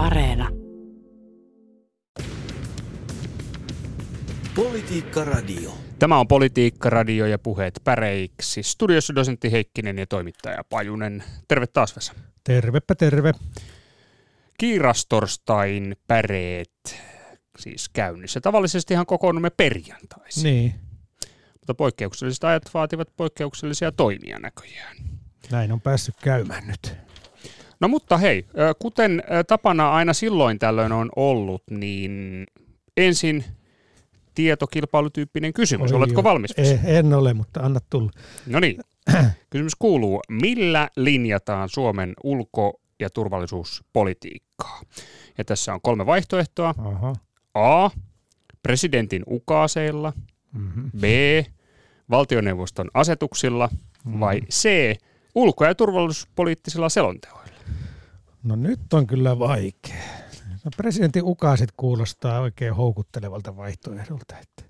Areena. Politiikka Radio. Tämä on Politiikka Radio ja puheet päreiksi. Studiossa dosentti Heikkinen ja toimittaja Pajunen. Terve taas Vesa. Tervepä terve. Kiirastorstain päreet siis käynnissä. Tavallisesti ihan kokoonnumme perjantaisin. Niin, Mutta poikkeukselliset ajat vaativat poikkeuksellisia toimia näköjään. näin on päässyt käymään nyt. No mutta hei, kuten tapana aina silloin tällöin on ollut, niin ensin tietokilpailutyyppinen kysymys. Oi Oletko joo. valmis? Eh, en ole, mutta anna tulla. No niin. Kysymys kuuluu, millä linjataan Suomen ulko- ja turvallisuuspolitiikkaa? Ja tässä on kolme vaihtoehtoa. Aha. A. Presidentin ukaaseilla. Mm-hmm. B. Valtioneuvoston asetuksilla. Vai C. Ulko- ja turvallisuuspoliittisilla selonteoilla. No nyt on kyllä vaikea. No, presidentin ukaasit kuulostaa oikein houkuttelevalta vaihtoehdolta. Että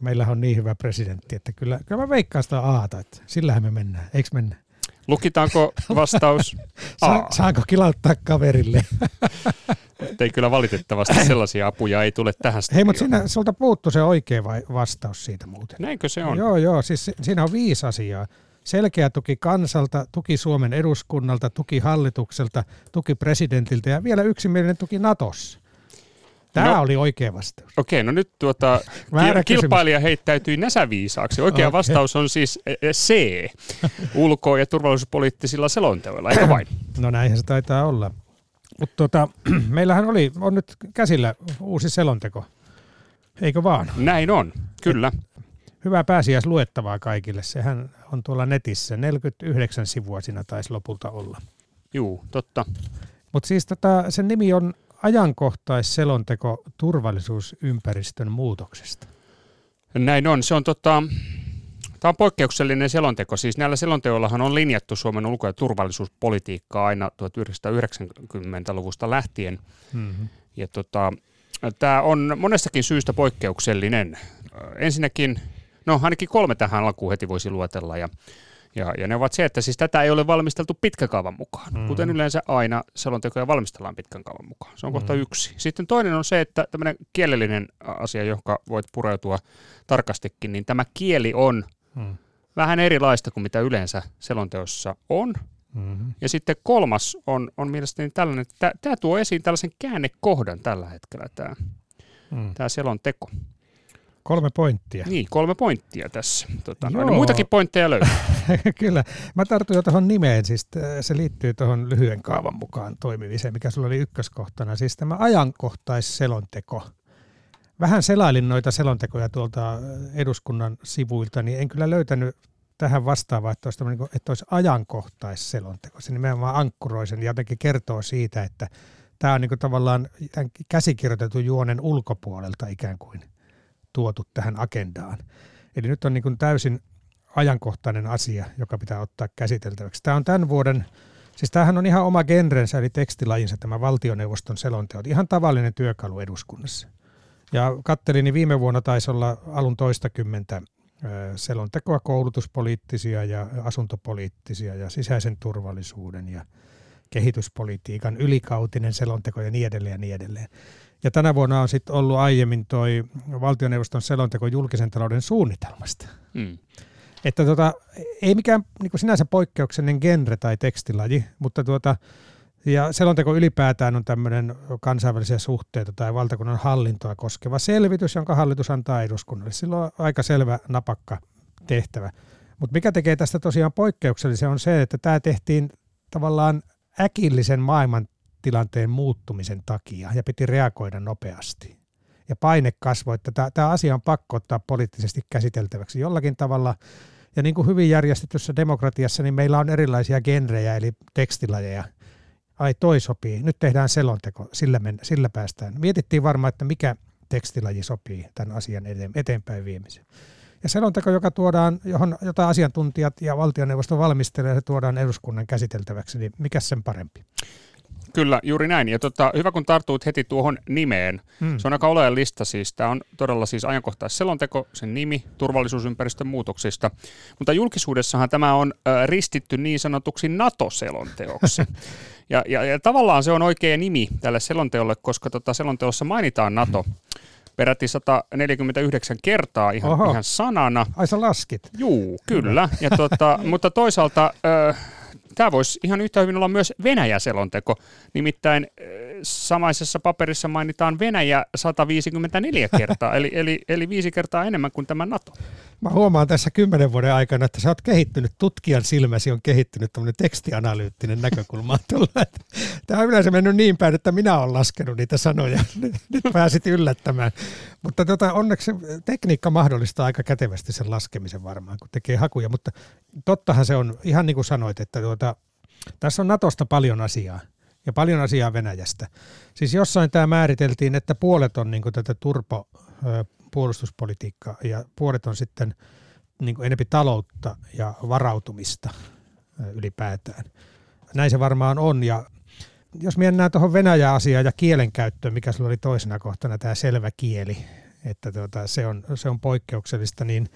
meillähän on niin hyvä presidentti, että kyllä, kyllä mä veikkaan sitä aata, että sillähän me mennään. Eikö mennä? Lukitaanko vastaus A? Sa- saanko kilauttaa kaverille? Ei kyllä valitettavasti sellaisia apuja ei tule tähän Hei, mutta siinä, sulta puuttu se oikea vai- vastaus siitä muuten. Näinkö se on? Joo, joo. Siis si- siinä on viisi asiaa. Selkeä tuki kansalta, tuki Suomen eduskunnalta, tuki hallitukselta, tuki presidentiltä ja vielä yksimielinen tuki Natossa. Tämä No. oli oikea vastaus. Okei, no nyt tuota, Väärä ki- kysymys. kilpailija heittäytyi näsäviisaaksi. Oikea Okei. vastaus on siis eh, eh, C, ulko- ja turvallisuuspoliittisilla selonteoilla, eikö vain? No näinhän se taitaa olla. Mutta tota, meillähän oli, on nyt käsillä uusi selonteko. Eikö vaan? Näin on, kyllä. Hyvää pääsiäisluettavaa kaikille. Sehän on tuolla netissä. 49 sivua siinä taisi lopulta olla. Juu, totta. Mutta siis tota, sen nimi on ajankohtaisselonteko turvallisuusympäristön muutoksesta. Näin on. Se on tota, Tämä on poikkeuksellinen selonteko. Siis näillä selonteoillahan on linjattu Suomen ulko- ja turvallisuuspolitiikkaa aina 1990-luvusta lähtien. Mm-hmm. Ja tota, tämä on monestakin syystä poikkeuksellinen. Ensinnäkin, no ainakin kolme tähän alkuun heti voisi luetella. Ja, ja, ja ne ovat se, että siis tätä ei ole valmisteltu pitkän kaavan mukaan. Mhm. Kuten yleensä aina selontekoja valmistellaan pitkän kaavan mukaan. Se on kohta Mhm. yksi. Sitten toinen on se, että tämmöinen kielellinen asia, johon voit pureutua tarkastikin, niin tämä kieli on Mm. vähän erilaista kuin mitä yleensä selonteossa on. Mm-hmm. Ja sitten kolmas on, on mielestäni tällainen, että tämä tuo esiin tällaisen käännekohdan tällä hetkellä, tämä, Mm. tämä selonteko. Kolme pointtia. Niin, kolme pointtia tässä. Tota, noin, Joo. muitakin pointteja löytyy. Kyllä. Mä tartun jo tuohon nimeen, siis se liittyy tuohon lyhyen kaavan mukaan toimimiseen, mikä sulla oli ykköskohtana. Siis tämä ajankohtaisselonteko. Vähän selailin noita selontekoja tuolta eduskunnan sivuilta, niin en kyllä löytänyt tähän vastaavaa, että olisi, niin kuin- että olisi ajankohtaisselonteko. Se nimenomaan ankkuroi sen ja jotenkin kertoo siitä, että tämä on niin kuin tavallaan tämän käsikirjoitetun juonen ulkopuolelta ikään kuin tuotu tähän agendaan. Eli nyt on niin kuin täysin ajankohtainen asia, joka pitää ottaa käsiteltäväksi. Tämä on tämän vuoden, siis tämähän on ihan oma genrensä, eli tekstilajinsa, tämä valtioneuston selonteot. Ihan tavallinen työkalu eduskunnassa. Ja kattelin, niin viime vuonna taisi olla alun toistakymmentä selontekoa, koulutuspoliittisia ja asuntopoliittisia ja sisäisen turvallisuuden ja kehityspolitiikan ylikautinen selonteko ja niin edelleen ja niin edelleen. Ja tänä vuonna on sitten ollut aiemmin toi valtioneuvoston selonteko julkisen talouden suunnitelmasta. Mm. Että tota, ei mikään niin sinänsä poikkeuksellinen genre tai tekstilaji, mutta tuota, ja selonteko ylipäätään on tämmöinen kansainvälisiä suhteita tai valtakunnan hallintoa koskeva selvitys, jonka hallitus antaa eduskunnalle. Silloin on aika selvä napakka tehtävä. Mutta mikä tekee tästä tosiaan poikkeuksellisen on se, että tämä tehtiin tavallaan äkillisen maailmantilanteen muuttumisen takia ja piti reagoida nopeasti. Ja paine kasvoi, että tämä asia on pakko ottaa poliittisesti käsiteltäväksi jollakin tavalla. Ja niin kuin hyvin järjestetyssä demokratiassa, niin meillä on erilaisia genrejä, eli tekstilajeja. Ai toi sopii, nyt tehdään selonteko, sillä, men, sillä päästään. Mietittiin varmaan, että mikä tekstilaji sopii tämän asian eteenpäin viemiseen. Ja selonteko, joka tuodaan, johon, jota asiantuntijat ja valtioneuvosto valmistelee, se tuodaan eduskunnan käsiteltäväksi, niin mikä sen parempi? Kyllä, juuri näin. Ja tota, hyvä kun tartuit heti tuohon nimeen. Hmm. Se on aika oleellista siis. Tämä on todella siis ajankohtaisselonteko, sen nimi turvallisuusympäristön muutoksista. Mutta julkisuudessahan tämä on äh, ristitty niin sanotuksi NATO-selonteoksi. ja, ja, ja tavallaan se on oikea nimi tälle selonteolle, koska tota, selonteossa mainitaan NATO. peräti 149 kertaa ihan, ihan sanana. Ai sä laskit? Juu, kyllä. Ja tota, mutta toisaalta äh, tämä voisi ihan yhtä hyvin olla myös Venäjä-selonteko. Nimittäin äh, samaisessa paperissa mainitaan Venäjä 154 kertaa, eli, eli, eli viisi kertaa enemmän kuin tämä NATO. Mä huomaan tässä kymmenen vuoden aikana, että sä oot kehittynyt, tutkijan silmäsi on kehittynyt tämmöinen tekstianalyyttinen näkökulma. Tämä on yleensä mennyt niin päin, että minä olen laskenut niitä sanoja. Nyt pääsit yllättämään. Mutta tota, onneksi tekniikka mahdollistaa aika kätevästi sen laskemisen varmaan, kun tekee hakuja. Mutta tottahan se on, ihan niin kuin sanoit, että tuota, tässä on Natosta paljon asiaa ja paljon asiaa Venäjästä. Siis jossain tämä määriteltiin, että puolet on niin tätä turpo puolustuspolitiikkaa ja puolet on sitten niin enempi taloutta ja varautumista ylipäätään. Näin se varmaan on ja jos mennään tuohon Venäjä-asiaan ja kielenkäyttöön, mikä sulla oli toisena kohtana, tämä selvä kieli, että tuota, se, on, se on poikkeuksellista, niin,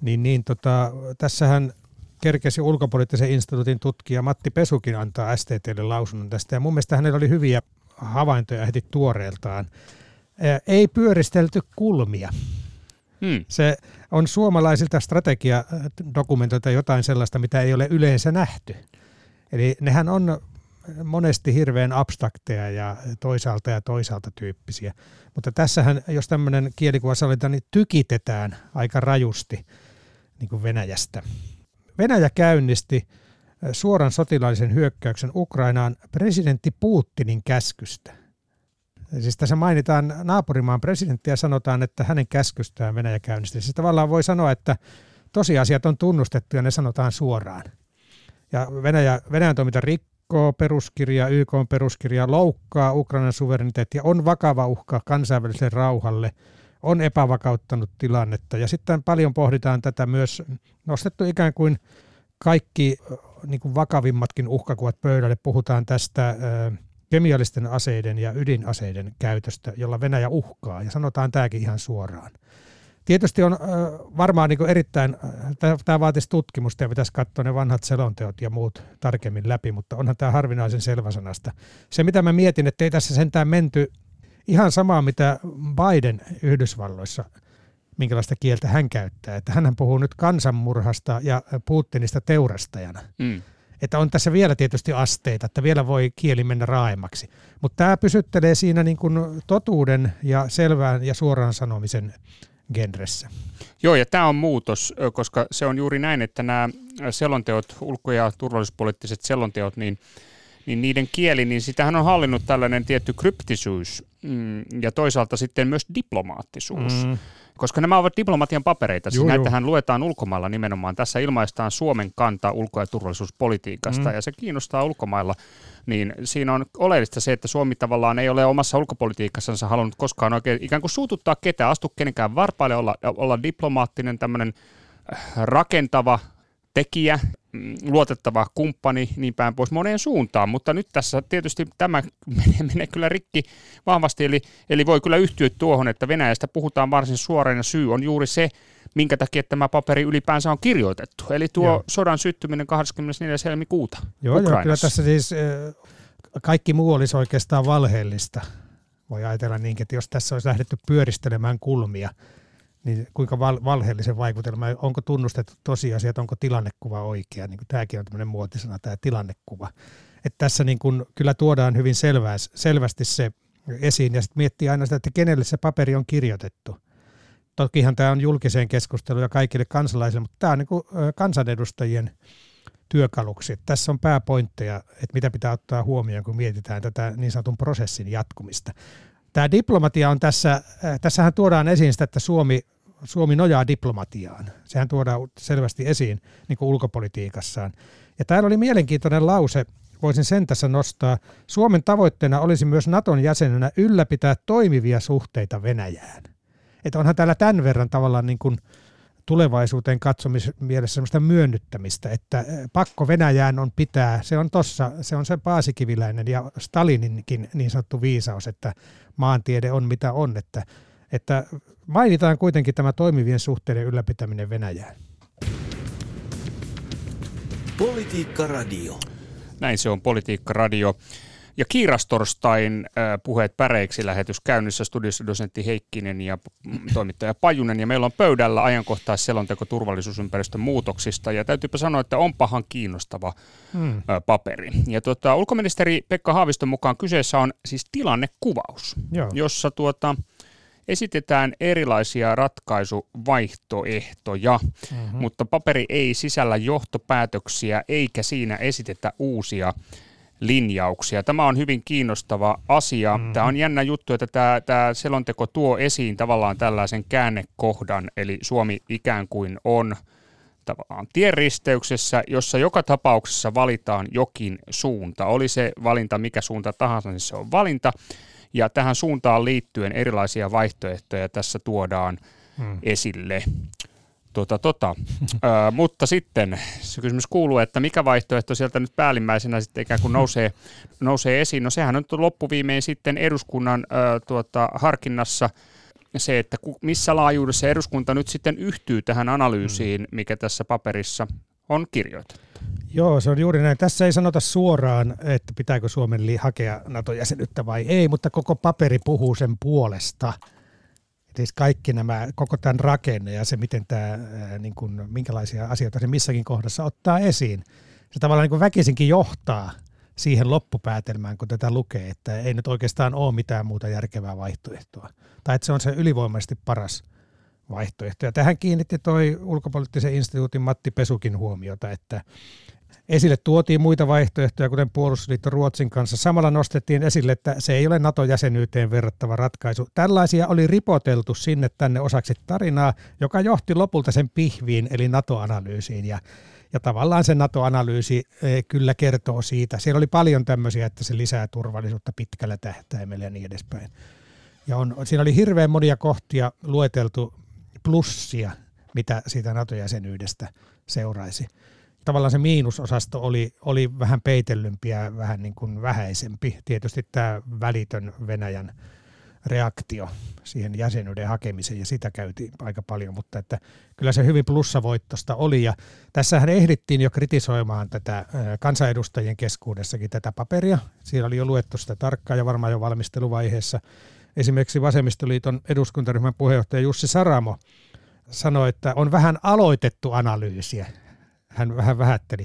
niin, niin tota, tässähän kerkesi ulkopoliittisen instituutin tutkija Matti Pesukin antaa STTlle lausunnon tästä, ja mun mielestä hänellä oli hyviä havaintoja heti tuoreeltaan ei pyöristelty kulmia. Hmm. Se on suomalaisilta strategiadokumentoilta jotain sellaista, mitä ei ole yleensä nähty. Eli nehän on monesti hirveän abstrakteja ja toisaalta ja toisaalta tyyppisiä. Mutta tässähän, jos tämmöinen kielikuva sallitaan, niin tykitetään aika rajusti niin kuin Venäjästä. Venäjä käynnisti suoran sotilaallisen hyökkäyksen Ukrainaan presidentti Putinin käskystä – Siis tässä mainitaan naapurimaan presidentti ja sanotaan, että hänen käskystään Venäjä käynnisti. Siis tavallaan voi sanoa, että tosiasiat on tunnustettu ja ne sanotaan suoraan. Ja Venäjä, Venäjän toiminta rikkoo peruskirjaa, YK on peruskirjaa, loukkaa Ukrainan suvereniteettia, on vakava uhka kansainväliselle rauhalle, on epävakauttanut tilannetta. Ja sitten paljon pohditaan tätä myös nostettu ikään kuin kaikki niin kuin vakavimmatkin uhkakuvat pöydälle. Puhutaan tästä kemiallisten aseiden ja ydinaseiden käytöstä, jolla Venäjä uhkaa, ja sanotaan tämäkin ihan suoraan. Tietysti on varmaan niin erittäin, tämä vaatisi tutkimusta ja pitäisi katsoa ne vanhat selonteot ja muut tarkemmin läpi, mutta onhan tämä harvinaisen selväsanasta. Se mitä mä mietin, että ei tässä sentään menty ihan samaa, mitä Biden Yhdysvalloissa, minkälaista kieltä hän käyttää. Että hän puhuu nyt kansanmurhasta ja Putinista teurastajana. Mm. Että on tässä vielä tietysti asteita, että vielä voi kieli mennä raaemmaksi. Mutta tämä pysyttelee siinä niin kuin totuuden ja selvään ja suoraan sanomisen genressä. Joo, ja tämä on muutos, koska se on juuri näin, että nämä selonteot, ulko- ja turvallisuuspoliittiset selonteot, niin, niin niiden kieli, niin sitähän on hallinnut tällainen tietty kryptisyys mm, ja toisaalta sitten myös diplomaattisuus. Mm koska nämä ovat diplomatian papereita. Siis näitähän luetaan ulkomailla nimenomaan. Tässä ilmaistaan Suomen kanta ulko- ja turvallisuuspolitiikasta, mm. ja se kiinnostaa ulkomailla. Niin siinä on oleellista se, että Suomi tavallaan ei ole omassa ulkopolitiikassansa halunnut koskaan oikein ikään kuin suututtaa ketään, astu kenenkään varpaille, olla, olla diplomaattinen, tämmöinen äh, rakentava tekijä, luotettava kumppani, niin päin pois moneen suuntaan, mutta nyt tässä tietysti tämä menee, menee kyllä rikki vahvasti, eli, eli voi kyllä yhtyä tuohon, että Venäjästä puhutaan varsin suoraan ja syy on juuri se, minkä takia tämä paperi ylipäänsä on kirjoitettu, eli tuo joo. sodan syttyminen 24. helmikuuta Joo, joo kyllä tässä siis kaikki muu olisi oikeastaan valheellista. Voi ajatella niin, että jos tässä olisi lähdetty pyöristelemään kulmia, niin kuinka val- valheellisen vaikutelma, onko tunnustettu tosiasiat, onko tilannekuva oikea, niin kuin tämäkin on tämmöinen muotisana, tämä tilannekuva. Että tässä niin kuin kyllä tuodaan hyvin selvää, selvästi se esiin ja sitten miettii aina sitä, että kenelle se paperi on kirjoitettu. Tokihan tämä on julkiseen keskusteluun ja kaikille kansalaisille, mutta tämä on niin kuin kansanedustajien työkaluksi. Että tässä on pääpointteja, että mitä pitää ottaa huomioon, kun mietitään tätä niin sanotun prosessin jatkumista. Tämä diplomatia on tässä, äh, tässähän tuodaan esiin sitä, että Suomi, Suomi nojaa diplomatiaan. Sehän tuodaan selvästi esiin niin kuin ulkopolitiikassaan. Ja täällä oli mielenkiintoinen lause, voisin sen tässä nostaa. Suomen tavoitteena olisi myös Naton jäsenenä ylläpitää toimivia suhteita Venäjään. Että onhan täällä tämän verran tavallaan niin kuin tulevaisuuteen katsomismielessä sellaista myönnyttämistä, että pakko Venäjään on pitää, se on tossa, se on se paasikiviläinen ja Stalininkin niin sanottu viisaus, että maantiede on mitä on, että, että mainitaan kuitenkin tämä toimivien suhteiden ylläpitäminen Venäjään. Politiikka Radio. Näin se on Politiikka Radio. Ja Kiirastorstain äh, puheet päreiksi lähetys käynnissä studiossa dosentti Heikkinen ja toimittaja Pajunen. Ja meillä on pöydällä ajankohtaisselonteko turvallisuusympäristön muutoksista. Ja täytyypä sanoa, että onpahan kiinnostava hmm. äh, paperi. Ja tuota, ulkoministeri Pekka Haaviston mukaan kyseessä on siis tilannekuvaus, Joo. jossa tuota, esitetään erilaisia ratkaisuvaihtoehtoja, mm-hmm. mutta paperi ei sisällä johtopäätöksiä eikä siinä esitetä uusia linjauksia. Tämä on hyvin kiinnostava asia. Mm. Tämä on jännä juttu, että tämä, tämä selonteko tuo esiin tavallaan tällaisen käännekohdan, eli Suomi ikään kuin on tavallaan tienristeyksessä, jossa joka tapauksessa valitaan jokin suunta. Oli se valinta mikä suunta tahansa, niin se on valinta. Ja tähän suuntaan liittyen erilaisia vaihtoehtoja tässä tuodaan hmm. esille. Tota, tota. Ö, mutta sitten se kysymys kuuluu, että mikä vaihtoehto sieltä nyt päällimmäisenä sitten ikään kuin nousee, nousee esiin. No sehän on loppuviimein sitten eduskunnan ö, tuota, harkinnassa se, että missä laajuudessa eduskunta nyt sitten yhtyy tähän analyysiin, hmm. mikä tässä paperissa on kirjoitettu. Joo, se on juuri näin. Tässä ei sanota suoraan, että pitääkö Suomen hakea NATO-jäsenyyttä vai ei, mutta koko paperi puhuu sen puolesta – siis kaikki nämä, koko tämän rakenne ja se, miten tämä, niin kuin, minkälaisia asioita se missäkin kohdassa ottaa esiin, se tavallaan niin kuin väkisinkin johtaa siihen loppupäätelmään, kun tätä lukee, että ei nyt oikeastaan ole mitään muuta järkevää vaihtoehtoa. Tai että se on se ylivoimaisesti paras vaihtoehto. Ja tähän kiinnitti toi ulkopoliittisen instituutin Matti Pesukin huomiota, että Esille tuotiin muita vaihtoehtoja, kuten puolustusliitto Ruotsin kanssa. Samalla nostettiin esille, että se ei ole NATO-jäsenyyteen verrattava ratkaisu. Tällaisia oli ripoteltu sinne tänne osaksi tarinaa, joka johti lopulta sen pihviin, eli NATO-analyysiin. Ja, ja tavallaan se NATO-analyysi e, kyllä kertoo siitä. Siellä oli paljon tämmöisiä, että se lisää turvallisuutta pitkällä tähtäimellä ja niin edespäin. Ja on, siinä oli hirveän monia kohtia lueteltu plussia, mitä siitä NATO-jäsenyydestä seuraisi tavallaan se miinusosasto oli, oli vähän peitellympi ja vähän niin kuin vähäisempi. Tietysti tämä välitön Venäjän reaktio siihen jäsenyyden hakemiseen ja sitä käytiin aika paljon, mutta että kyllä se hyvin plussavoittosta oli ja tässähän ehdittiin jo kritisoimaan tätä kansanedustajien keskuudessakin tätä paperia. Siinä oli jo luettu sitä tarkkaan ja varmaan jo valmisteluvaiheessa. Esimerkiksi Vasemmistoliiton eduskuntaryhmän puheenjohtaja Jussi Saramo sanoi, että on vähän aloitettu analyysiä hän vähän vähätteli.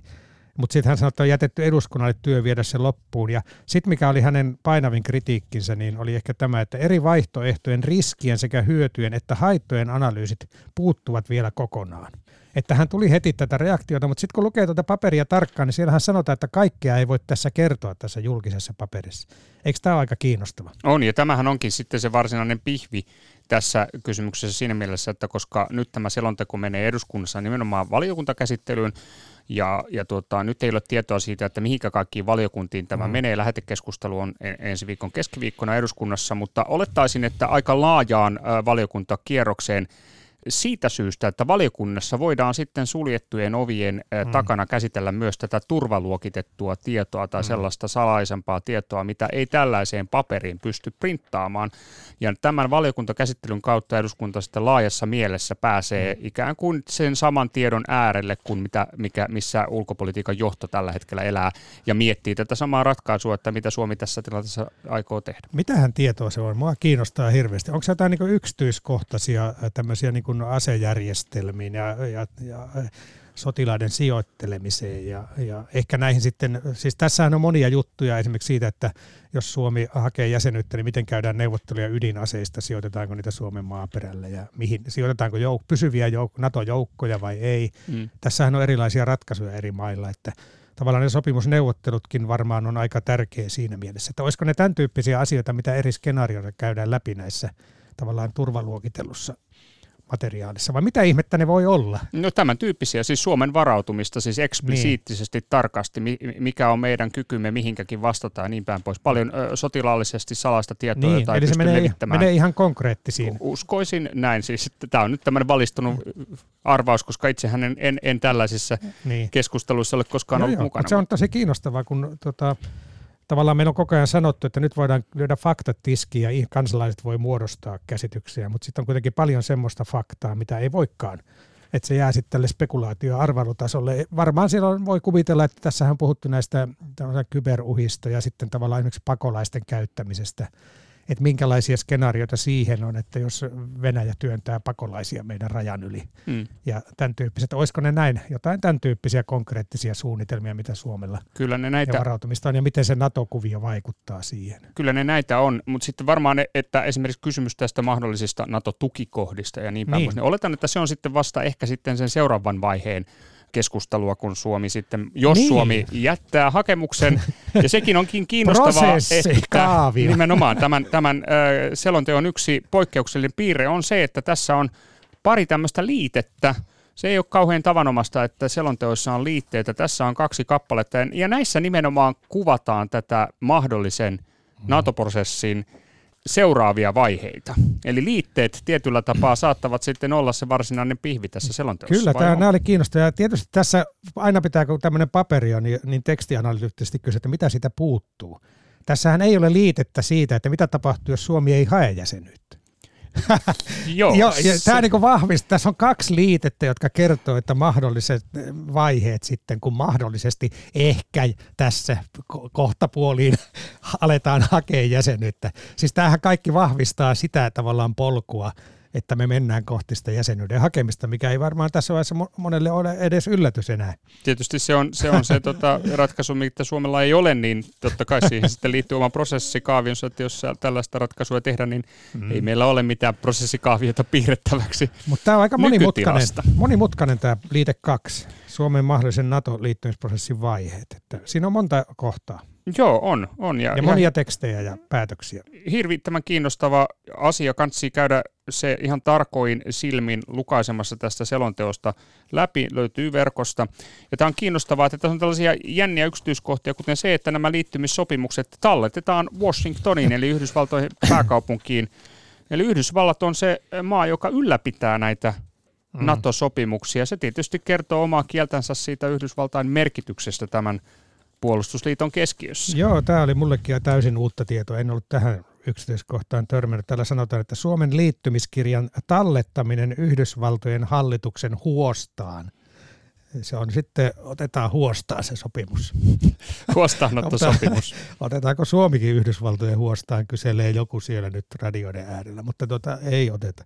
Mutta sitten hän sanoi, että on jätetty eduskunnalle työ viedä se loppuun. Ja sitten mikä oli hänen painavin kritiikkinsä, niin oli ehkä tämä, että eri vaihtoehtojen riskien sekä hyötyjen että haittojen analyysit puuttuvat vielä kokonaan. Että hän tuli heti tätä reaktiota, mutta sitten kun lukee tuota paperia tarkkaan, niin siellähän sanotaan, että kaikkea ei voi tässä kertoa tässä julkisessa paperissa. Eikö tämä ole aika kiinnostava? On, ja tämähän onkin sitten se varsinainen pihvi tässä kysymyksessä siinä mielessä, että koska nyt tämä selonteko menee eduskunnassa nimenomaan valiokuntakäsittelyyn, ja, ja tuota, nyt ei ole tietoa siitä, että mihinkä kaikkiin valiokuntiin tämä mm. menee. Lähetekeskustelu on ensi viikon keskiviikkona eduskunnassa, mutta olettaisin, että aika laajaan valiokuntakierrokseen – siitä syystä, että valiokunnassa voidaan sitten suljettujen ovien mm. takana käsitellä myös tätä turvaluokitettua tietoa tai mm. sellaista salaisempaa tietoa, mitä ei tällaiseen paperiin pysty printtaamaan. Ja tämän valiokuntakäsittelyn kautta eduskunta sitten laajassa mielessä pääsee mm. ikään kuin sen saman tiedon äärelle kuin mitä, mikä, missä ulkopolitiikan johto tällä hetkellä elää ja miettii tätä samaa ratkaisua, että mitä Suomi tässä tilanteessa aikoo tehdä. Mitähän tietoa se on? Mua kiinnostaa hirveästi. Onko se jotain niin yksityiskohtaisia tämmöisiä niin kuin asejärjestelmiin ja, ja, ja sotilaiden sijoittelemiseen ja, ja ehkä näihin sitten, siis tässähän on monia juttuja esimerkiksi siitä, että jos Suomi hakee jäsenyyttä, niin miten käydään neuvotteluja ydinaseista, sijoitetaanko niitä Suomen maaperälle ja mihin, sijoitetaanko jouk- pysyviä jouk- NATO-joukkoja vai ei. Mm. Tässähän on erilaisia ratkaisuja eri mailla, että tavallaan ne sopimusneuvottelutkin varmaan on aika tärkeä siinä mielessä, että olisiko ne tämän tyyppisiä asioita, mitä eri skenaarioita käydään läpi näissä tavallaan turvaluokitellussa materiaalissa, vai mitä ihmettä ne voi olla? No tämän tyyppisiä, siis Suomen varautumista, siis eksplisiittisesti niin. tarkasti, mikä on meidän kykymme mihinkäkin vastata ja niin päin pois. Paljon ö, sotilaallisesti salaista tietoa, niin, jota eli se menee, menee ihan konkreettisiin. Uskoisin näin, siis tämä on nyt tämmöinen valistunut arvaus, koska itsehän en, en, en tällaisissa niin. keskusteluissa ole koskaan no ollut joo, mukana. Se on tosi kiinnostavaa, kun tota, tavallaan meillä on koko ajan sanottu, että nyt voidaan lyödä faktat tiskiin ja kansalaiset voi muodostaa käsityksiä, mutta sitten on kuitenkin paljon semmoista faktaa, mitä ei voikaan. Että se jää sitten tälle spekulaatio- arvailutasolle. Varmaan siellä voi kuvitella, että tässä on puhuttu näistä kyberuhista ja sitten tavallaan esimerkiksi pakolaisten käyttämisestä – että minkälaisia skenaarioita siihen on, että jos Venäjä työntää pakolaisia meidän rajan yli mm. ja tämän tyyppiset, olisiko ne näin, jotain tämän tyyppisiä konkreettisia suunnitelmia, mitä Suomella Kyllä ne näitä, ja varautumista on ja miten se NATO-kuvio vaikuttaa siihen? Kyllä ne näitä on, mutta sitten varmaan, että esimerkiksi kysymys tästä mahdollisista NATO-tukikohdista ja niin päin niin. pois, niin oletan, että se on sitten vasta ehkä sitten sen seuraavan vaiheen keskustelua, kun Suomi sitten, jos niin. Suomi jättää hakemuksen, ja sekin onkin kiinnostavaa, että nimenomaan tämän, tämän selonteon yksi poikkeuksellinen piirre on se, että tässä on pari tämmöistä liitettä, se ei ole kauhean tavanomasta, että selonteoissa on liitteitä. Tässä on kaksi kappaletta ja näissä nimenomaan kuvataan tätä mahdollisen mm. NATO-prosessin seuraavia vaiheita. Eli liitteet tietyllä tapaa saattavat sitten olla se varsinainen pihvi tässä selonteossa. Kyllä, tämä, nämä oli kiinnostavaa. Tietysti tässä aina pitää, kun tämmöinen paperi on, niin, niin tekstianalyyttisesti kysyä, että mitä siitä puuttuu. Tässähän ei ole liitettä siitä, että mitä tapahtuu, jos Suomi ei hae jäsenyyttä. Joo. Joo ja tämä niin vahvistaa. Tässä on kaksi liitettä, jotka kertoo, että mahdolliset vaiheet sitten, kun mahdollisesti ehkä tässä kohtapuoliin aletaan hakea jäsenyyttä. Siis tämähän kaikki vahvistaa sitä tavallaan polkua, että me mennään kohti sitä jäsenyyden hakemista, mikä ei varmaan tässä vaiheessa monelle ole edes yllätys enää. Tietysti se on se, on se tota, ratkaisu, mitä Suomella ei ole, niin totta kai siihen sitten liittyy oma prosessikaavionsa, että jos tällaista ratkaisua tehdään, niin mm. ei meillä ole mitään prosessikaaviota piirrettäväksi Mutta tämä on aika monimutkainen, monimutkainen tämä liite 2, Suomen mahdollisen NATO-liittymisprosessin vaiheet. Että siinä on monta kohtaa. Joo, on. on ja, ja monia ja tekstejä ja päätöksiä. Hirvittävän kiinnostava asia. Kansi käydä se ihan tarkoin silmin lukaisemassa tästä selonteosta läpi, löytyy verkosta. Ja tämä on kiinnostavaa, että tässä on tällaisia jänniä yksityiskohtia, kuten se, että nämä liittymissopimukset talletetaan Washingtoniin, eli Yhdysvaltojen pääkaupunkiin. Eli Yhdysvallat on se maa, joka ylläpitää näitä mm. NATO-sopimuksia. Se tietysti kertoo omaa kieltänsä siitä Yhdysvaltain merkityksestä tämän puolustusliiton keskiössä. Joo, tämä oli mullekin täysin uutta tietoa. En ollut tähän yksityiskohtaan törmännyt. Täällä sanotaan, että Suomen liittymiskirjan tallettaminen Yhdysvaltojen hallituksen huostaan. Se on sitten, otetaan huostaan se sopimus. Huostaanottosopimus. Otetaanko Suomikin Yhdysvaltojen huostaan, kyselee joku siellä nyt radioiden äärellä, mutta tota, ei oteta.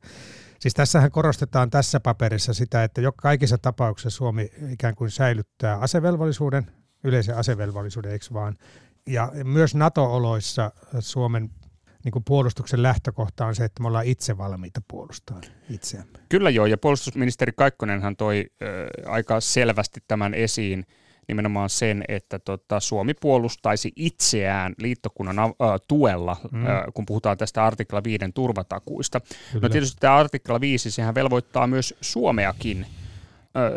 Siis tässähän korostetaan tässä paperissa sitä, että jo kaikissa tapauksissa Suomi ikään kuin säilyttää asevelvollisuuden, yleisen asevelvollisuuden, eikö vaan? Ja myös NATO-oloissa Suomen niin kuin puolustuksen lähtökohta on se, että me ollaan itse valmiita puolustamaan itseämme. Kyllä joo, ja puolustusministeri Kaikkonenhan toi äh, aika selvästi tämän esiin, nimenomaan sen, että tota, Suomi puolustaisi itseään liittokunnan äh, tuella, mm. äh, kun puhutaan tästä artikla 5 turvatakuista. Kyllä. No tietysti tämä artikla 5, sehän velvoittaa myös Suomeakin.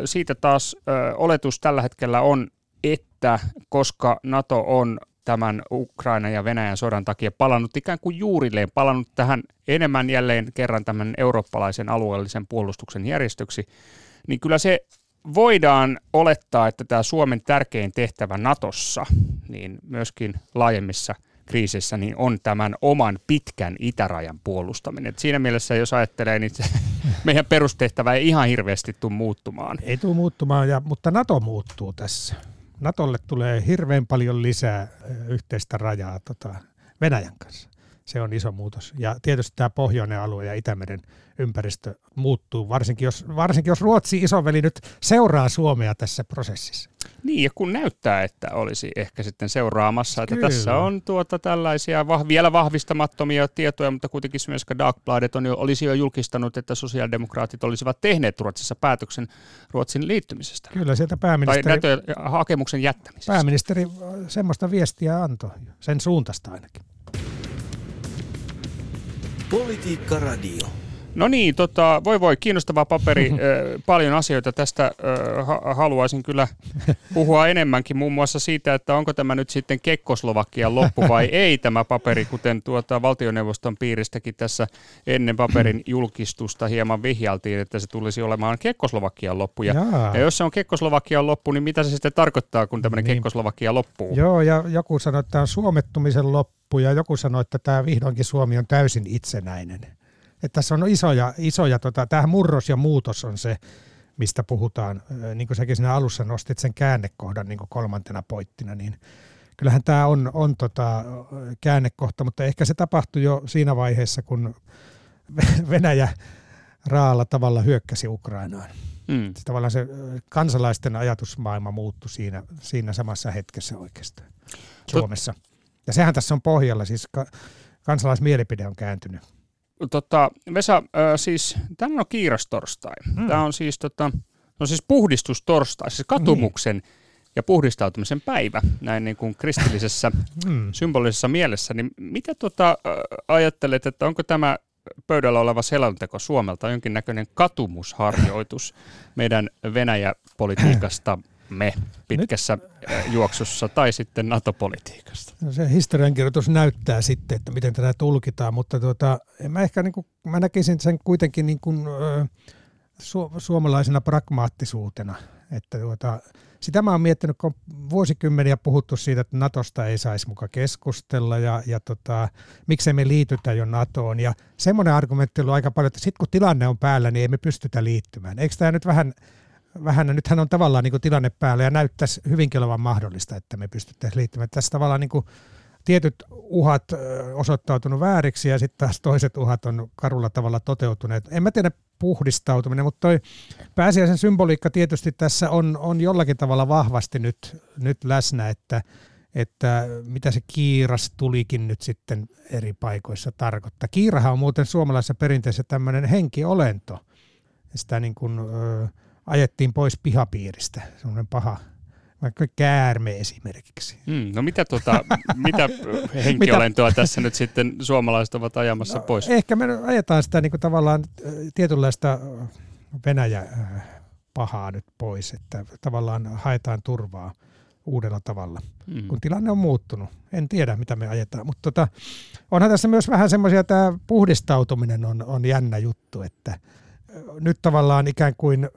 Siitä taas äh, oletus tällä hetkellä on, että koska NATO on tämän Ukrainan ja Venäjän sodan takia palannut ikään kuin juurilleen, palannut tähän enemmän jälleen kerran tämän eurooppalaisen alueellisen puolustuksen järjestöksi, niin kyllä se voidaan olettaa, että tämä Suomen tärkein tehtävä Natossa, niin myöskin laajemmissa kriisissä, niin on tämän oman pitkän itärajan puolustaminen. Et siinä mielessä, jos ajattelee, niin se, meidän perustehtävä ei ihan hirveästi tule muuttumaan. Ei tule muuttumaan, ja, mutta NATO muuttuu tässä. Natolle tulee hirveän paljon lisää yhteistä rajaa tota, Venäjän kanssa. Se on iso muutos. Ja tietysti tämä pohjoinen alue ja Itämeren ympäristö muuttuu, varsinkin jos, varsinkin jos Ruotsi isoveli nyt seuraa Suomea tässä prosessissa. Niin, ja kun näyttää, että olisi ehkä sitten seuraamassa, että Kyllä. tässä on tuota tällaisia vah, vielä vahvistamattomia tietoja, mutta kuitenkin myös Darkbladet on jo, olisi jo julkistanut, että sosiaalidemokraatit olisivat tehneet Ruotsissa päätöksen Ruotsin liittymisestä. Kyllä, sieltä pääministeri... Tai hakemuksen jättämisestä. Pääministeri semmoista viestiä antoi, sen suuntaista ainakin. Politiikka Radio. No niin, tota, voi voi, kiinnostava paperi. Paljon asioita tästä haluaisin kyllä puhua enemmänkin, muun muassa siitä, että onko tämä nyt sitten Kekkoslovakian loppu vai ei tämä paperi, kuten tuota valtioneuvoston piiristäkin tässä ennen paperin julkistusta hieman vihjaltiin, että se tulisi olemaan Kekkoslovakian loppu. Ja, ja jos se on Kekkoslovakian loppu, niin mitä se sitten tarkoittaa, kun tämmöinen niin. Kekkoslovakia loppuu? Joo, ja joku sanoi, että tämä on suomettumisen loppu, ja joku sanoi, että tämä vihdoinkin Suomi on täysin itsenäinen. Että tässä on isoja, isoja tota, tämä murros ja muutos on se, mistä puhutaan. Niin kuin säkin siinä alussa nostit sen käännekohdan niin kuin kolmantena poittina, niin kyllähän tämä on, on tota, käännekohta, mutta ehkä se tapahtui jo siinä vaiheessa, kun Venäjä raalla tavalla hyökkäsi Ukrainaan. Mm. Tavallaan se kansalaisten ajatusmaailma muuttui siinä, siinä samassa hetkessä oikeastaan Suomessa. Ja sehän tässä on pohjalla, siis kansalaismielipide on kääntynyt Tota, Vesa, äh, siis tämä on kiirastorstai. Mm. Tämä on siis, tota, no siis puhdistustorstai, siis katumuksen niin. ja puhdistautumisen päivä, näin niin kuin kristillisessä mm. symbolisessa mielessä. Niin mitä tota, äh, ajattelet, että onko tämä pöydällä oleva selonteko Suomelta jonkinnäköinen katumusharjoitus meidän Venäjä-politiikasta me pitkässä Nyt. juoksussa tai sitten NATO-politiikasta? No se historiankirjoitus näyttää sitten, että miten tätä tulkitaan, mutta tuota, mä ehkä niin kuin, mä näkisin sen kuitenkin niin kuin, ö, su- suomalaisena pragmaattisuutena, että tuota, sitä mä oon miettinyt, kun on vuosikymmeniä puhuttu siitä, että Natosta ei saisi muka keskustella ja, ja tota, miksei me liitytä jo NATOon. Ja semmoinen argumentti on aika paljon, että sitten kun tilanne on päällä, niin ei me pystytä liittymään. Eikö tämä nyt vähän vähän, nythän on tavallaan niin kuin tilanne päällä ja näyttäisi hyvinkin olevan mahdollista, että me pystyttäisiin liittymään. Tässä tavallaan niin kuin tietyt uhat osoittautunut vääriksi ja sitten taas toiset uhat on karulla tavalla toteutuneet. En mä tiedä puhdistautuminen, mutta toi pääsiäisen symboliikka tietysti tässä on, on jollakin tavalla vahvasti nyt, nyt läsnä, että, että mitä se kiiras tulikin nyt sitten eri paikoissa tarkoittaa. Kiirahan on muuten suomalaisessa perinteessä tämmöinen henkiolento. Sitä niin kuin, ö, ajettiin pois pihapiiristä, semmoinen paha, vaikka käärme esimerkiksi. Mm, no mitä, tota, mitä henkiolentoa tässä nyt sitten suomalaiset ovat ajamassa no, pois? Ehkä me ajetaan sitä niin kuin tavallaan tietynlaista Venäjä pahaa nyt pois, että tavallaan haetaan turvaa uudella tavalla, mm. kun tilanne on muuttunut. En tiedä, mitä me ajetaan, mutta tota, onhan tässä myös vähän semmoisia, tämä puhdistautuminen on, on jännä juttu, että nyt tavallaan ikään kuin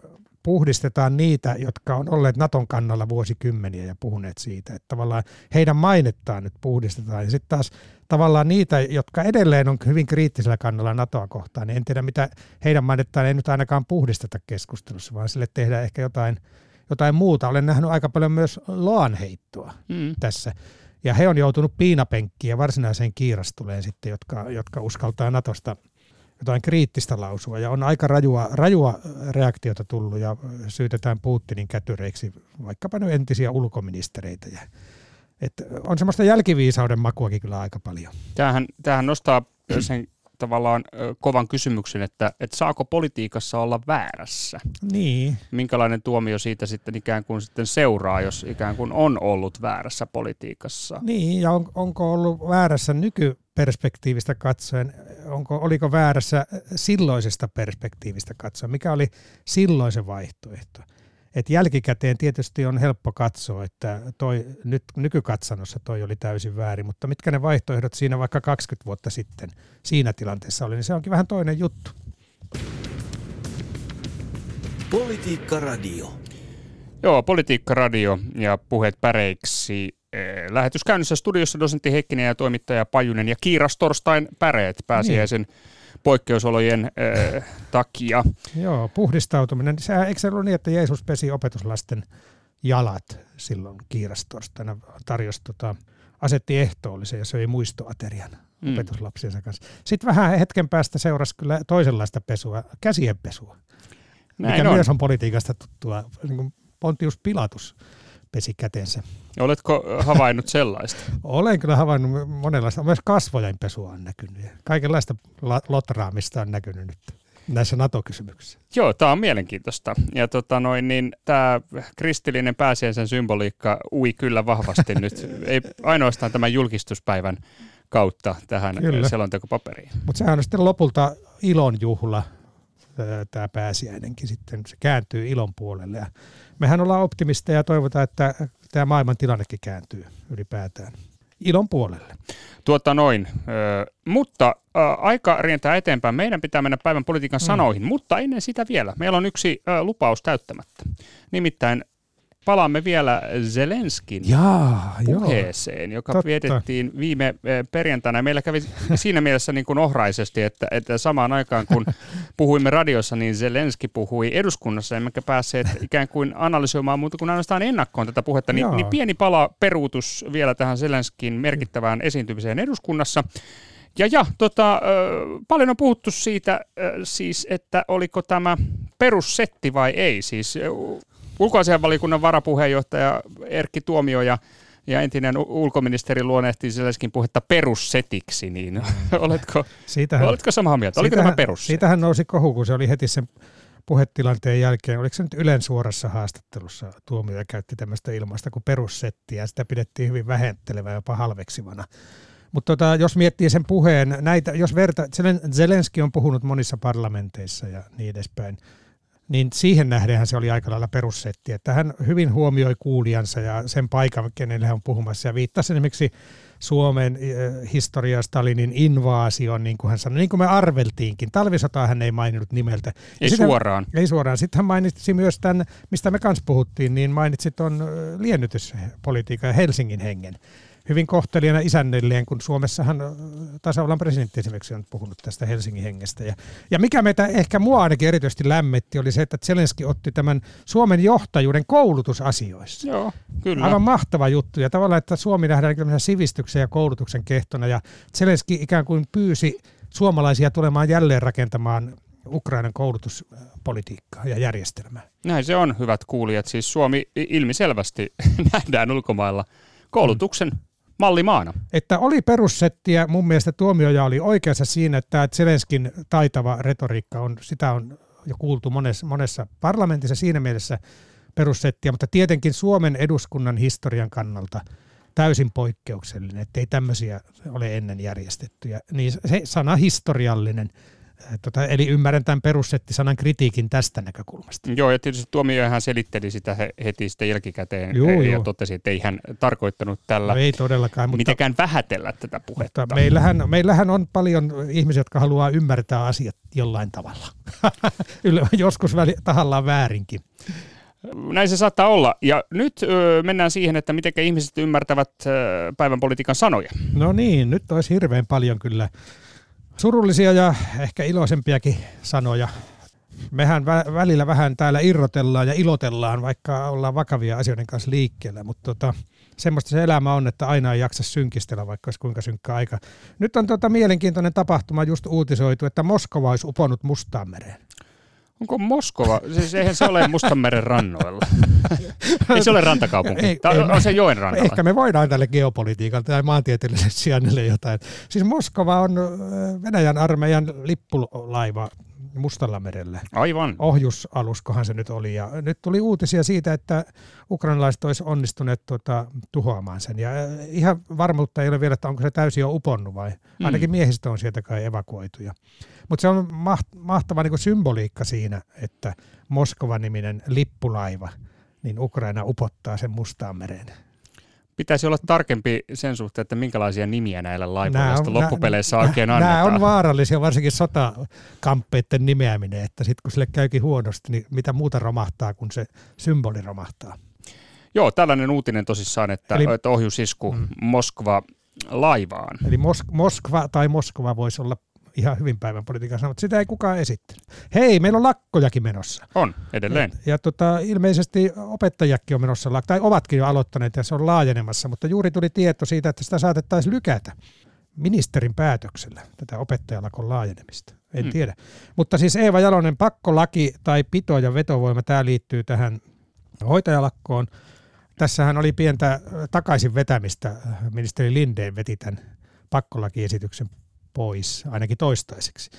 puhdistetaan niitä, jotka on olleet Naton kannalla vuosikymmeniä ja puhuneet siitä, että tavallaan heidän mainettaan nyt puhdistetaan. Ja sitten taas tavallaan niitä, jotka edelleen on hyvin kriittisellä kannalla NATOa kohtaan, niin en tiedä mitä heidän mainettaan ei nyt ainakaan puhdisteta keskustelussa, vaan sille tehdään ehkä jotain, jotain muuta. Olen nähnyt aika paljon myös loanheittoa mm. tässä. Ja he on joutunut piinapenkkiin ja varsinaiseen kiirastuleen sitten, jotka, jotka uskaltaa Natosta – jotain kriittistä lausua ja on aika rajua, rajua reaktiota tullut ja syytetään Putinin kätyreiksi vaikkapa nyt entisiä ulkoministereitä. Ja, että on semmoista jälkiviisauden makuakin kyllä aika paljon. Tämähän, tämähän nostaa sen tavallaan kovan kysymyksen, että, että saako politiikassa olla väärässä? Niin. Minkälainen tuomio siitä sitten ikään kuin sitten seuraa, jos ikään kuin on ollut väärässä politiikassa? Niin, ja on, onko ollut väärässä nykyperspektiivistä katsoen, onko, oliko väärässä silloisesta perspektiivistä katsoen, mikä oli silloisen vaihtoehto? Et jälkikäteen tietysti on helppo katsoa, että toi, nyt nykykatsannossa toi oli täysin väärin, mutta mitkä ne vaihtoehdot siinä vaikka 20 vuotta sitten siinä tilanteessa oli, niin se onkin vähän toinen juttu. Politiikka Radio. Joo, Politiikka Radio ja puheet päreiksi. Eh, lähetys käynnissä studiossa dosentti Heikkinen ja toimittaja Pajunen ja Kiiras Torstain päreet pääsiäisen niin poikkeusolojen äh, takia. Joo, puhdistautuminen. Se, eikö se ollut niin, että Jeesus pesi opetuslasten jalat silloin kiirastorstaina, tarjosi tota, asetti ehtoollisen ja söi muistoaterian mm. opetuslapsiensa kanssa. Sitten vähän hetken päästä seurasi kyllä toisenlaista pesua, käsienpesua, Näin mikä on. myös on politiikasta tuttua, niin kuin Pontius Pilatus pesi kätensä. Oletko havainnut sellaista? Olen kyllä havainnut monenlaista. Myös kasvojen pesua on näkynyt. Kaikenlaista lotraamista on näkynyt nyt näissä NATO-kysymyksissä. Joo, tämä on mielenkiintoista. Ja tota noin, niin tämä kristillinen pääsiäisen symboliikka ui kyllä vahvasti nyt. Ei ainoastaan tämän julkistuspäivän kautta tähän Kyllä. selontekopaperiin. Mutta sehän on sitten lopulta ilon juhla, tämä pääsiäinenkin sitten, se kääntyy ilon puolelle. Ja mehän ollaan optimisteja ja toivotaan, että tämä maailman tilannekin kääntyy ylipäätään ilon puolelle. Tuota noin. Ö, mutta ö, aika rientää eteenpäin. Meidän pitää mennä päivän politiikan mm. sanoihin, mutta ennen sitä vielä. Meillä on yksi ö, lupaus täyttämättä. Nimittäin palaamme vielä Zelenskin Jaa, puheeseen, joo. joka Totta. vietettiin viime perjantaina. Meillä kävi siinä mielessä niin kuin ohraisesti, että, että samaan aikaan kun puhuimme radiossa, niin Zelenski puhui eduskunnassa, emmekä päässeet ikään kuin analysoimaan muuta kuin ainoastaan ennakkoon tätä puhetta. Niin, niin pieni pala peruutus vielä tähän Zelenskin merkittävään esiintymiseen eduskunnassa. Ja, ja tota, paljon on puhuttu siitä siis, että oliko tämä perussetti vai ei. Siis ulkoasianvalikunnan varapuheenjohtaja Erkki Tuomio ja, ja entinen ulkoministeri luonnehti sellaiskin puhetta perussetiksi, niin oletko, siitähän, oletko samaa mieltä? Oliko siitähän, tämä perussetti? Siitähän nousi kohu, kun se oli heti sen puhetilanteen jälkeen, oliko se nyt Ylen suorassa haastattelussa tuomio käytti tämmöistä ilmaista kuin perussettiä, ja sitä pidettiin hyvin vähenttelevä jopa halveksivana. Mutta tota, jos miettii sen puheen, näitä, jos verta, Zelenski on puhunut monissa parlamenteissa ja niin edespäin, niin siihen nähdenhän se oli aika lailla perussetti, että hän hyvin huomioi kuulijansa ja sen paikan, kenelle hän on puhumassa ja viittasi esimerkiksi Suomen eh, historia Stalinin invaasion, niin kuin hän sanoi, niin kuin me arveltiinkin. Talvisotaa hän ei maininnut nimeltä. Ei sitten suoraan. Ei suoraan. Sitten hän mainitsi myös tämän, mistä me kanssa puhuttiin, niin mainitsi tuon eh, liennytyspolitiikan ja Helsingin hengen hyvin kohtelijana isännilleen, kun Suomessahan tasavallan presidentti esimerkiksi on puhunut tästä Helsingin hengestä. Ja, ja mikä meitä ehkä mua ainakin erityisesti lämmetti, oli se, että Zelenski otti tämän Suomen johtajuuden koulutusasioissa. Joo, kyllä. Aivan mahtava juttu. Ja tavallaan, että Suomi nähdään sivistyksen ja koulutuksen kehtona. Ja Zelenski ikään kuin pyysi suomalaisia tulemaan jälleen rakentamaan Ukrainan koulutuspolitiikkaa ja järjestelmää. Näin se on, hyvät kuulijat. Siis Suomi ilmiselvästi nähdään ulkomailla koulutuksen mallimaana. Että oli perussettiä, mun mielestä tuomioja oli oikeassa siinä, että Zelenskin taitava retoriikka on, sitä on jo kuultu monessa, monessa parlamentissa siinä mielessä perussettiä, mutta tietenkin Suomen eduskunnan historian kannalta täysin poikkeuksellinen, ettei tämmöisiä ole ennen järjestetty. Ja niin se sana historiallinen Tota, eli ymmärrän tämän perussettisanan kritiikin tästä näkökulmasta. Joo, ja tietysti tuomiohan selitteli sitä heti sitten jälkikäteen joo, ja joo. totesi, että ei hän tarkoittanut tällä no ei todellakaan, mutta, mitenkään vähätellä tätä puhetta. Mutta meillähän, meillähän on paljon ihmisiä, jotka haluaa ymmärtää asiat jollain tavalla. Joskus väli, tahallaan väärinkin. Näin se saattaa olla. Ja nyt ö, mennään siihen, että miten ihmiset ymmärtävät ö, päivän politiikan sanoja. No niin, nyt olisi hirveän paljon kyllä Surullisia ja ehkä iloisempiakin sanoja. Mehän vä- välillä vähän täällä irrotellaan ja ilotellaan, vaikka ollaan vakavia asioiden kanssa liikkeellä, mutta tota, semmoista se elämä on, että aina ei jaksa synkistellä, vaikka olisi kuinka synkkä aika. Nyt on tota mielenkiintoinen tapahtuma just uutisoitu, että Moskova olisi uponnut Mustaan mereen. Onko Moskova, siis eihän se ole Mustanmeren rannoilla. ei se ole rantakaupunki, ei, ei, on se joen rannalla. Ehkä me voidaan tälle geopolitiikalle tai maantieteelliselle sijainnille jotain. Siis Moskova on Venäjän armeijan lippulaiva Mustalla merellä. Aivan. Ohjusaluskohan se nyt oli. Ja nyt tuli uutisia siitä, että ukrainalaiset olisi onnistuneet tuota, tuhoamaan sen. Ja ihan varmuutta ei ole vielä, että onko se täysin jo uponnut vai mm. ainakin miehistö on sieltä kai evakuoitu. Mutta se on mahtava niin symboliikka siinä, että Moskova-niminen lippulaiva, niin Ukraina upottaa sen Mustaan mereen. Pitäisi olla tarkempi sen suhteen, että minkälaisia nimiä näillä laivoilla loppupeleissä nää, oikein annetaan. Nämä on vaarallisia, varsinkin sotakamppeiden nimeäminen, että sitten kun sille käykin huonosti, niin mitä muuta romahtaa, kun se symboli romahtaa. Joo, tällainen uutinen tosissaan, että, Eli, että ohjusisku mm. Moskva laivaan. Eli Mos- Moskva tai Moskova voisi olla ihan hyvin päivän politiikassa, mutta sitä ei kukaan esittänyt. Hei, meillä on lakkojakin menossa. On, edelleen. Ja, ja tota, ilmeisesti opettajakin on menossa, tai ovatkin jo aloittaneet ja se on laajenemassa, mutta juuri tuli tieto siitä, että sitä saatettaisiin lykätä ministerin päätöksellä, tätä opettajalakon laajenemista. En hmm. tiedä. Mutta siis Eeva Jalonen, pakkolaki tai pito- ja vetovoima, tämä liittyy tähän hoitajalakkoon. Tässähän oli pientä takaisin vetämistä. Ministeri Lindeen veti tämän pakkolakiesityksen pois, ainakin toistaiseksi.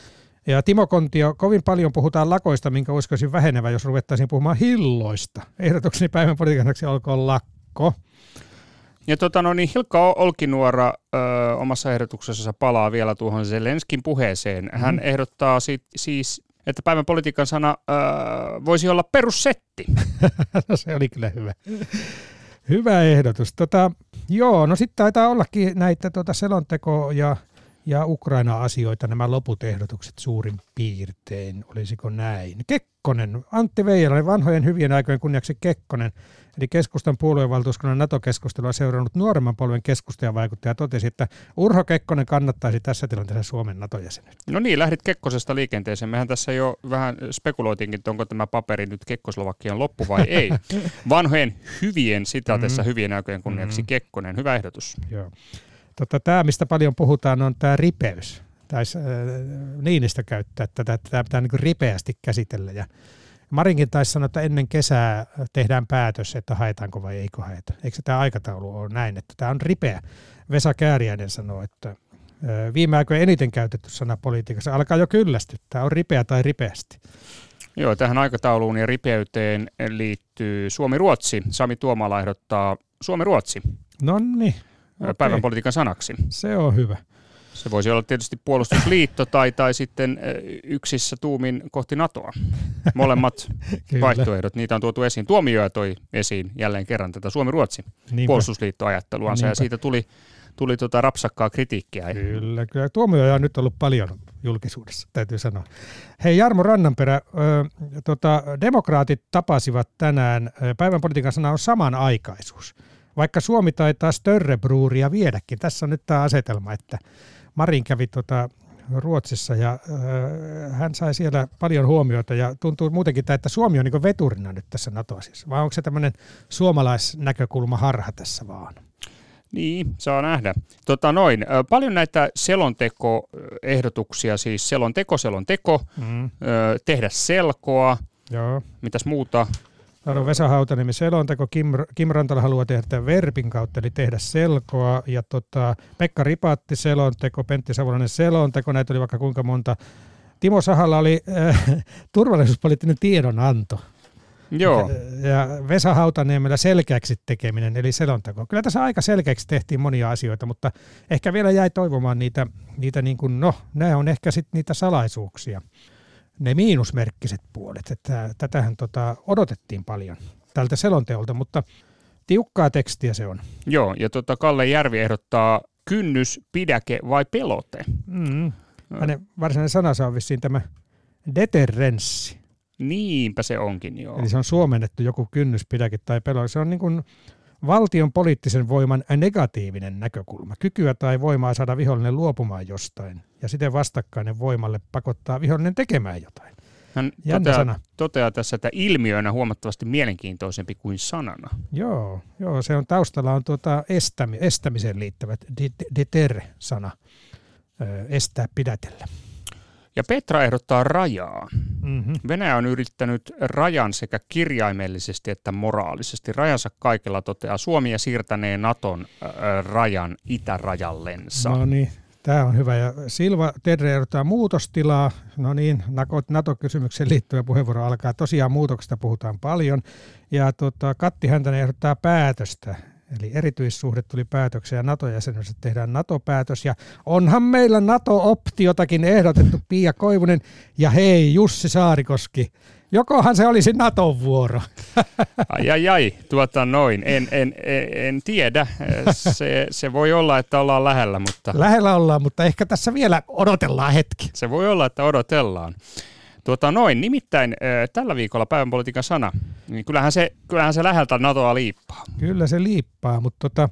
Ja Timo Kontio, kovin paljon puhutaan lakoista, minkä uskoisin vähenevä, jos ruvettaisiin puhumaan hilloista. Ehdotukseni päivän politiikanaksi olkoon lakko. Ja tota, no niin, Hilkka Olkinuora ö, omassa ehdotuksessa palaa vielä tuohon Zelenskin puheeseen. Hän mm. ehdottaa si- siis, että päivän politiikan sana ö, voisi olla perussetti. no se oli kyllä hyvä. Hyvä ehdotus. Tota, joo, no sitten taitaa ollakin näitä tuota selonteko- ja, ja Ukraina-asioita, nämä loput ehdotukset suurin piirtein. Olisiko näin? Kekkonen, Antti Veijalainen, vanhojen hyvien aikojen kunniaksi Kekkonen eli keskustan puoluevaltuuskunnan NATO-keskustelua seurannut nuoremman polven keskustajavaikuttaja totesi, että Urho Kekkonen kannattaisi tässä tilanteessa Suomen NATO-jäsenyyttä. No niin, lähdit Kekkosesta liikenteeseen. Mehän tässä jo vähän spekuloitinkin, että onko tämä paperi nyt Kekkoslovakian loppu vai ei. Vanhojen hyvien sitaatessa mm. hyvien aikojen kunniaksi mm. Kekkonen. Hyvä ehdotus. Joo. Tota, tämä, mistä paljon puhutaan, on tämä ripeys. Taisi äh, Niinistä käyttää, että tätä, tätä pitää niin ripeästi käsitellä. Ja Marinkin taisi sanoa, että ennen kesää tehdään päätös, että haetaanko vai eikö haeta. Eikö tämä aikataulu ole näin, että tämä on ripeä? Vesa Kääriäinen sanoi, että viime aikoina eniten käytetty sana politiikassa alkaa jo kyllästyttää, on ripeä tai ripeästi. Joo, tähän aikatauluun ja ripeyteen liittyy Suomi-Ruotsi. Sami Tuomala ehdottaa Suomi-Ruotsi. No niin. Päivän politiikan sanaksi. Se on hyvä. Se voisi olla tietysti puolustusliitto tai, tai sitten yksissä tuumin kohti NATOa. Molemmat vaihtoehdot, niitä on tuotu esiin. Tuomioja toi esiin jälleen kerran tätä Suomi-Ruotsi puolustusliittoajatteluansa ja siitä tuli, tuli tota rapsakkaa kritiikkiä. Kyllä, kyllä. Tuomioja on nyt ollut paljon julkisuudessa, täytyy sanoa. Hei Jarmo Rannanperä, ö, tota, demokraatit tapasivat tänään, päivän politiikan sana on samanaikaisuus. Vaikka Suomi taitaa Störrebruuria viedäkin. Tässä on nyt tämä asetelma, että Marin kävi tuota Ruotsissa ja äh, hän sai siellä paljon huomiota ja tuntuu muutenkin, että Suomi on niin veturina nyt tässä NATO-asiassa. Vai onko se tämmöinen suomalaisnäkökulma harha tässä vaan? Niin, saa nähdä. Tota noin, paljon näitä selontekoehdotuksia, siis selonteko, selonteko, mm. tehdä selkoa, Joo. mitäs muuta? Täällä on Vesa Hautaniemi selonteko. Kim, Kim Rantala haluaa tehdä tämän verbin kautta, eli tehdä selkoa. Ja tota, Pekka Ripatti selonteko, Pentti Savolainen selonteko, näitä oli vaikka kuinka monta. Timo Sahalla oli äh, turvallisuuspoliittinen tiedonanto. Joo. Ja Vesa Hautaniemellä selkeäksi tekeminen, eli selonteko. Kyllä tässä aika selkeäksi tehtiin monia asioita, mutta ehkä vielä jäi toivomaan niitä, niitä niin kuin, no, nämä on ehkä sitten niitä salaisuuksia ne miinusmerkkiset puolet. Että tätähän tota, odotettiin paljon tältä selonteolta, mutta tiukkaa tekstiä se on. Joo, ja tota Kalle Järvi ehdottaa kynnys, pidäke vai pelote. Mm. Hänen varsinainen sanansa on vissiin tämä deterrenssi. Niinpä se onkin, joo. Eli se on suomennettu joku pidäke tai pelote. Se on niin kuin valtion poliittisen voiman negatiivinen näkökulma. Kykyä tai voimaa saada vihollinen luopumaan jostain ja siten vastakkainen voimalle pakottaa vihollinen tekemään jotain. Hän toteaa, sana. toteaa tässä, että ilmiönä huomattavasti mielenkiintoisempi kuin sanana. Joo, joo se on taustalla on tuota estämi, estämiseen liittyvät deter-sana, estää, pidätellä. Ja Petra ehdottaa rajaa. Mm-hmm. Venäjä on yrittänyt rajan sekä kirjaimellisesti että moraalisesti. Rajansa kaikella toteaa Suomi ja siirtänee Naton äh, rajan itärajallensa. No niin, tämä on hyvä. Ja Silva Terre ehdottaa muutostilaa. No niin, NATO-kysymykseen liittyvä puheenvuoro alkaa. Tosiaan muutoksesta puhutaan paljon. Ja tota, Katti Häntänen ehdottaa päätöstä. Eli erityissuhde tuli päätökseen ja NATO-jäsenyys tehdään NATO-päätös. Ja onhan meillä NATO-optiotakin ehdotettu Pia Koivunen ja hei Jussi Saarikoski. Jokohan se olisi Naton vuoro? Ai ai ai, tuota noin. En, en, en, en tiedä. Se, se voi olla, että ollaan lähellä, mutta... Lähellä ollaan, mutta ehkä tässä vielä odotellaan hetki. Se voi olla, että odotellaan. Tuota noin, nimittäin tällä viikolla päivän politiikan sana, niin kyllähän se, kyllähän se läheltä NATOa liippaa. Kyllä se liippaa, mutta tota,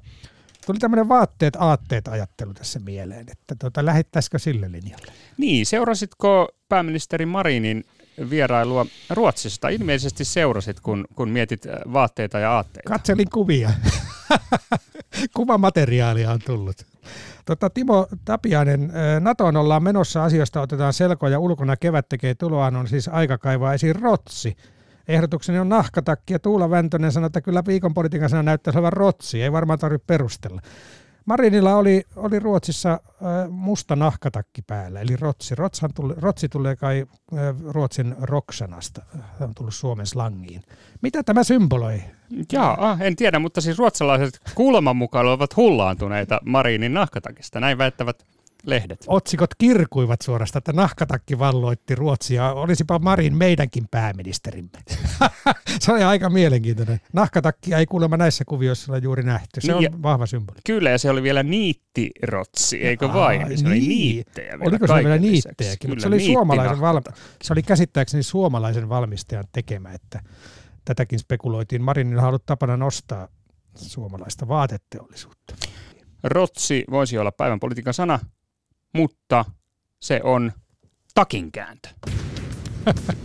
tuli tämmöinen vaatteet, aatteet ajattelu tässä mieleen, että tota, lähettäisikö sille linjalle? Niin, seurasitko pääministeri Marinin vierailua Ruotsista? Ilmeisesti seurasit, kun, kun mietit vaatteita ja aatteita. Katselin kuvia. Kuvamateriaalia on tullut. Tota, Timo Tapiainen, NATOon ollaan menossa asioista, otetaan selkoja ulkona, kevät tekee tuloaan, on siis aika kaivaa esiin rotsi. Ehdotukseni on nahkatakki ja Tuula Väntönen sanoi, että kyllä viikon politiikan sana näyttäisi olevan rotsi, ei varmaan tarvitse perustella. Marinilla oli, oli Ruotsissa musta nahkatakki päällä, eli rotsi. Rotshan tuli, rotsi tulee kai Ruotsin roksanasta, on tullut Suomen slangiin. Mitä tämä symboloi? Jaa, en tiedä, mutta siis ruotsalaiset kuuleman mukaan ovat hullaantuneita Marinin nahkatakista. Näin väittävät lehdet. Otsikot kirkuivat suorastaan, että nahkatakki valloitti Ruotsia. Olisipa Marin meidänkin pääministerimme. se oli aika mielenkiintoinen. Nahkatakki ei kuulemma näissä kuvioissa ole juuri nähty. Se niin, on vahva symboli. Kyllä, ja se oli vielä niittirotsi, eikö Aa, vain? Se niin. oli niittejä vielä Oliko se vielä niittejäkin? Kyllä, se oli, suomalaisen val... se oli käsittääkseni suomalaisen valmistajan tekemä, että tätäkin spekuloitiin. Marinilla on ollut tapana nostaa suomalaista vaateteollisuutta. Rotsi voisi olla päivän politiikan sana, mutta se on takinkääntö.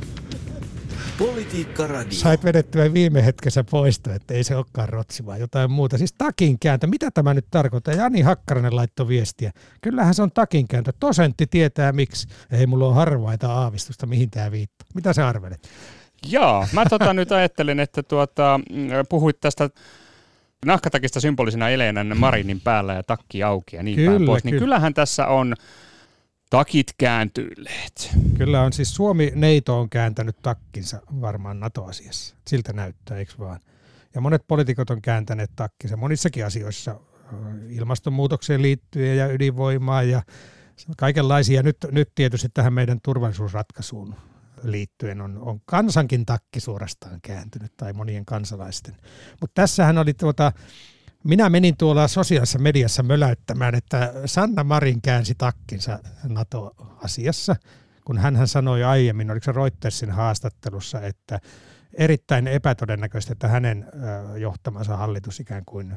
Politiikka radio. Sait vedettyä viime hetkessä poisto, että ei se olekaan rotsi, vaan jotain muuta. Siis takinkääntö, mitä tämä nyt tarkoittaa? Jani Hakkarainen laittoi viestiä. Kyllähän se on takinkääntö. Tosentti tietää miksi. Ei mulla ole harvaita aavistusta, mihin tämä viittaa. Mitä sä arvelet? Joo, mä tota nyt ajattelen, että tuota, puhuit tästä nahkatakista symbolisena eleenä Marinin päällä ja takki auki ja niin kyllä, päin pois, niin kyllä. kyllähän tässä on takit kääntyilleet. Kyllä on siis Suomi-neito on kääntänyt takkinsa varmaan NATO-asiassa. Siltä näyttää, eikö vaan? Ja monet poliitikot on kääntäneet takkinsa monissakin asioissa ilmastonmuutokseen liittyen ja ydinvoimaan ja kaikenlaisia. Nyt, nyt tietysti tähän meidän turvallisuusratkaisuun liittyen on, on kansankin takki suorastaan kääntynyt tai monien kansalaisten. Mutta tässähän oli tuota, minä menin tuolla sosiaalisessa mediassa möläyttämään, että Sanna Marin käänsi takkinsa NATO-asiassa, kun hän sanoi aiemmin, oliko se Reutersin haastattelussa, että erittäin epätodennäköistä, että hänen johtamansa hallitus ikään kuin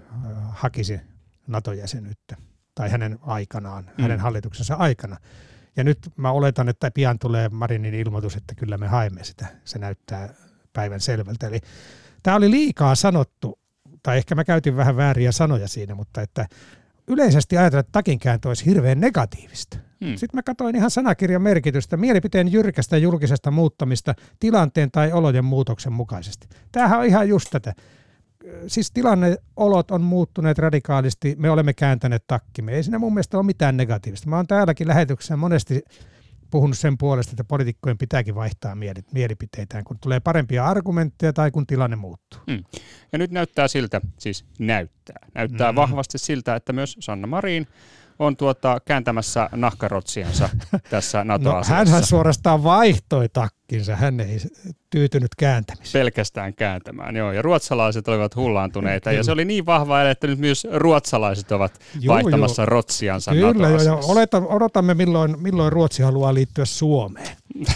hakisi NATO-jäsenyyttä tai hänen aikanaan, mm. hänen hallituksensa aikana. Ja nyt mä oletan, että pian tulee Marinin ilmoitus, että kyllä me haemme sitä. Se näyttää päivän selvältä. Eli tämä oli liikaa sanottu, tai ehkä mä käytin vähän vääriä sanoja siinä, mutta että yleisesti ajatellaan, että takinkääntö olisi hirveän negatiivista. Hmm. Sitten mä katsoin ihan sanakirjan merkitystä, mielipiteen jyrkästä julkisesta muuttamista tilanteen tai olojen muutoksen mukaisesti. Tämähän on ihan just tätä siis tilanneolot on muuttuneet radikaalisti, me olemme kääntäneet takkimme. Ei siinä mun mielestä ole mitään negatiivista. Mä oon täälläkin lähetyksessä monesti puhunut sen puolesta, että poliitikkojen pitääkin vaihtaa mielipiteitään, kun tulee parempia argumentteja tai kun tilanne muuttuu. Hmm. Ja nyt näyttää siltä, siis näyttää, näyttää hmm. vahvasti siltä, että myös Sanna Marin on tuota, kääntämässä nahkarotsiansa tässä NATO-asiassa. No, hänhän suorastaan vaihtoi takkinsa, hän ei tyytynyt kääntämiseen. Pelkästään kääntämään, joo. Ja ruotsalaiset olivat hullaantuneita, ja se oli niin vahva että nyt myös ruotsalaiset ovat joo, vaihtamassa joo. rotsiansa Kyllä, joo, ja odotamme milloin, milloin Ruotsi haluaa liittyä Suomeen.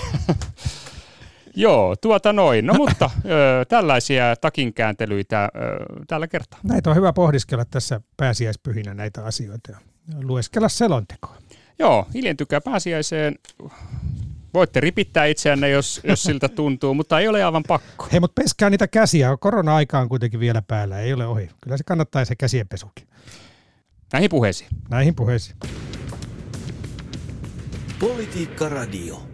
Joo, tuota noin. No mutta ö, tällaisia takinkääntelyitä ö, tällä kertaa. Näitä on hyvä pohdiskella tässä pääsiäispyhinä näitä asioita lueskella selontekoa. Joo, hiljentykää pääsiäiseen. Voitte ripittää itseänne, jos, jos siltä tuntuu, mutta ei ole aivan pakko. Hei, mutta peskää niitä käsiä. Korona-aika on kuitenkin vielä päällä, ei ole ohi. Kyllä se kannattaa se käsienpesukin. Näihin puheisiin. Näihin puheisiin. Politiikka Radio.